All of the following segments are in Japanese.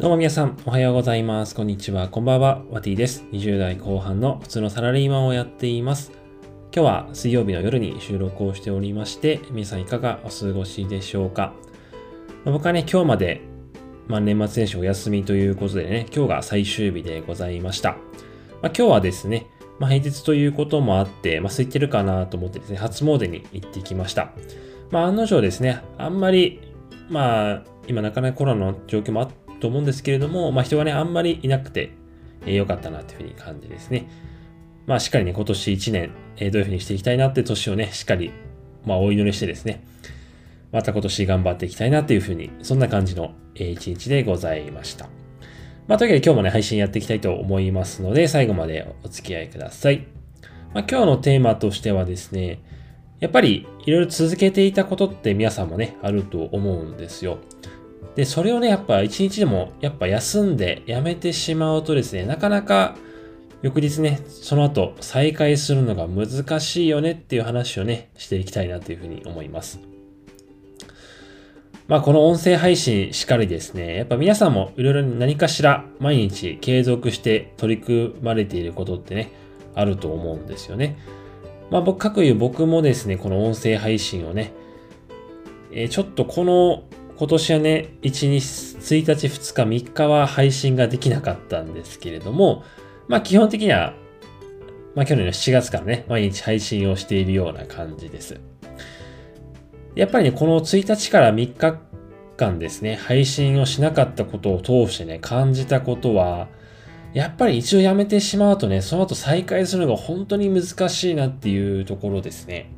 どうも皆さん、おはようございます。こんにちは、こんばんは。ワティです。20代後半の普通のサラリーマンをやっています。今日は水曜日の夜に収録をしておりまして、皆さんいかがお過ごしでしょうか。ま僕はね、今日まで、まあ、年末年始お休みということでね、今日が最終日でございました。まあ、今日はですね、まあ、平日ということもあって、まあ、空いてるかなと思ってですね、初詣に行ってきました。まあ、案の定ですね、あんまり、まあ、今なかなかコロナの状況もあったと思うんですけれども、まあ、人がね、あんまりいなくて、えー良かったなというふうに感じですね。まあ、しっかりね、今年1年、えーどういうふうにしていきたいなって年をね、しっかり、まあ、お祈りしてですね、また今年頑張っていきたいなっていうふうに、そんな感じの、えー一日でございました。まあ、というわけで今日もね、配信やっていきたいと思いますので、最後までお付き合いください。まあ、今日のテーマとしてはですね、やっぱりいろいろ続けていたことって皆さんもね、あると思うんですよ。で、それをね、やっぱ一日でもやっぱ休んでやめてしまうとですね、なかなか翌日ね、その後再開するのが難しいよねっていう話をね、していきたいなというふうに思います。まあこの音声配信しかりですね、やっぱ皆さんもいろいろ何かしら毎日継続して取り組まれていることってね、あると思うんですよね。まあ僕、各いう僕もですね、この音声配信をね、えーちょっとこの今年はね、1日、1日、2日、3日は配信ができなかったんですけれども、まあ基本的には、まあ去年の7月からね、毎日配信をしているような感じです。やっぱりね、この1日から3日間ですね、配信をしなかったことを通してね、感じたことは、やっぱり一応やめてしまうとね、その後再開するのが本当に難しいなっていうところですね。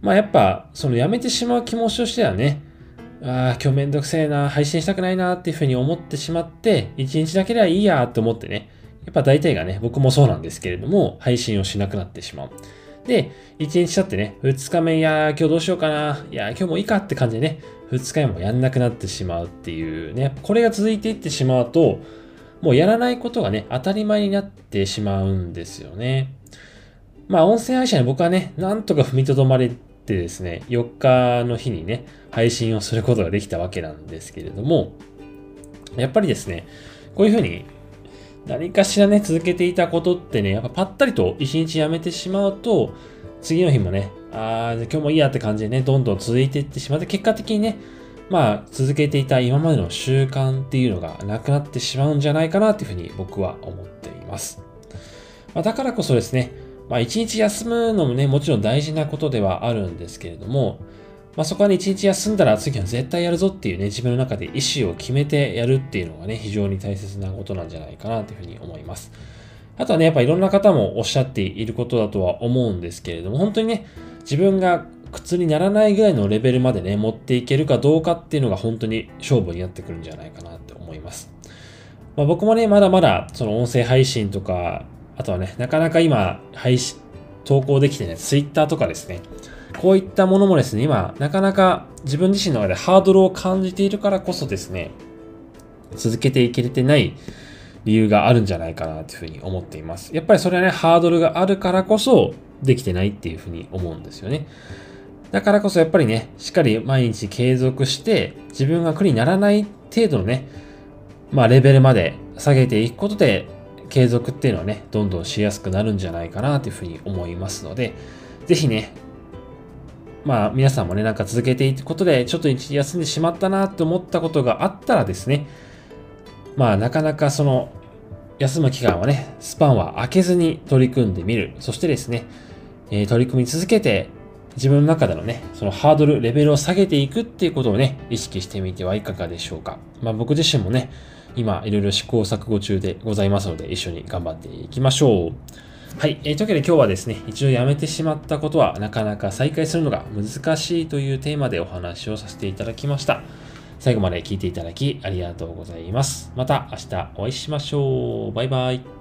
まあやっぱ、そのやめてしまう気持ちとしてはね、ああ、今日めんどくせえな、配信したくないなっていうふうに思ってしまって、一日だけではいいやって思ってね、やっぱ大体がね、僕もそうなんですけれども、配信をしなくなってしまう。で、一日経ってね、二日目、いやー、今日どうしようかな、いやー、今日もいいかって感じでね、二日目もやんなくなってしまうっていうね、これが続いていってしまうと、もうやらないことがね、当たり前になってしまうんですよね。まあ、音声配信は僕はね、なんとか踏みとどまれてですね、4日の日にね、配信をすることができたわけなんですけれども、やっぱりですね、こういうふうに何かしらね、続けていたことってね、やっぱぱったりと一日やめてしまうと、次の日もね、ああ、今日もいいやって感じでね、どんどん続いていってしまって、結果的にね、まあ、続けていた今までの習慣っていうのがなくなってしまうんじゃないかなっていうふうに僕は思っています。まあ、だからこそですね、まあ、一日休むのもね、もちろん大事なことではあるんですけれども、まあ、そこはね、一日休んだら次は絶対やるぞっていうね、自分の中で意思を決めてやるっていうのがね、非常に大切なことなんじゃないかなというふうに思います。あとはね、やっぱいろんな方もおっしゃっていることだとは思うんですけれども、本当にね、自分が苦痛にならないぐらいのレベルまでね、持っていけるかどうかっていうのが本当に勝負になってくるんじゃないかなって思います。まあ、僕もね、まだまだその音声配信とか、あとはね、なかなか今、配信、投稿できてね、Twitter とかですね、こういったものもですね、今、なかなか自分自身の中でハードルを感じているからこそですね、続けていけれてない理由があるんじゃないかなというふうに思っています。やっぱりそれはね、ハードルがあるからこそできてないっていうふうに思うんですよね。だからこそやっぱりね、しっかり毎日継続して、自分が苦にならない程度のね、まあレベルまで下げていくことで、継続っていうのはね、どんどんしやすくなるんじゃないかなというふうに思いますので、ぜひね、まあ皆さんもね、なんか続けていくことで、ちょっと一日休んでしまったなと思ったことがあったらですね、まあなかなかその休む期間はね、スパンは空けずに取り組んでみる。そしてですね、えー取り組み続けて、自分の中でのね、そのハードル、レベルを下げていくっていうことをね、意識してみてはいかがでしょうか。まあ僕自身もね、今いろいろ試行錯誤中でございますので、一緒に頑張っていきましょう。はい。えーというわけで今日はですね、一度やめてしまったことはなかなか再開するのが難しいというテーマでお話をさせていただきました。最後まで聞いていただきありがとうございます。また明日お会いしましょう。バイバイ。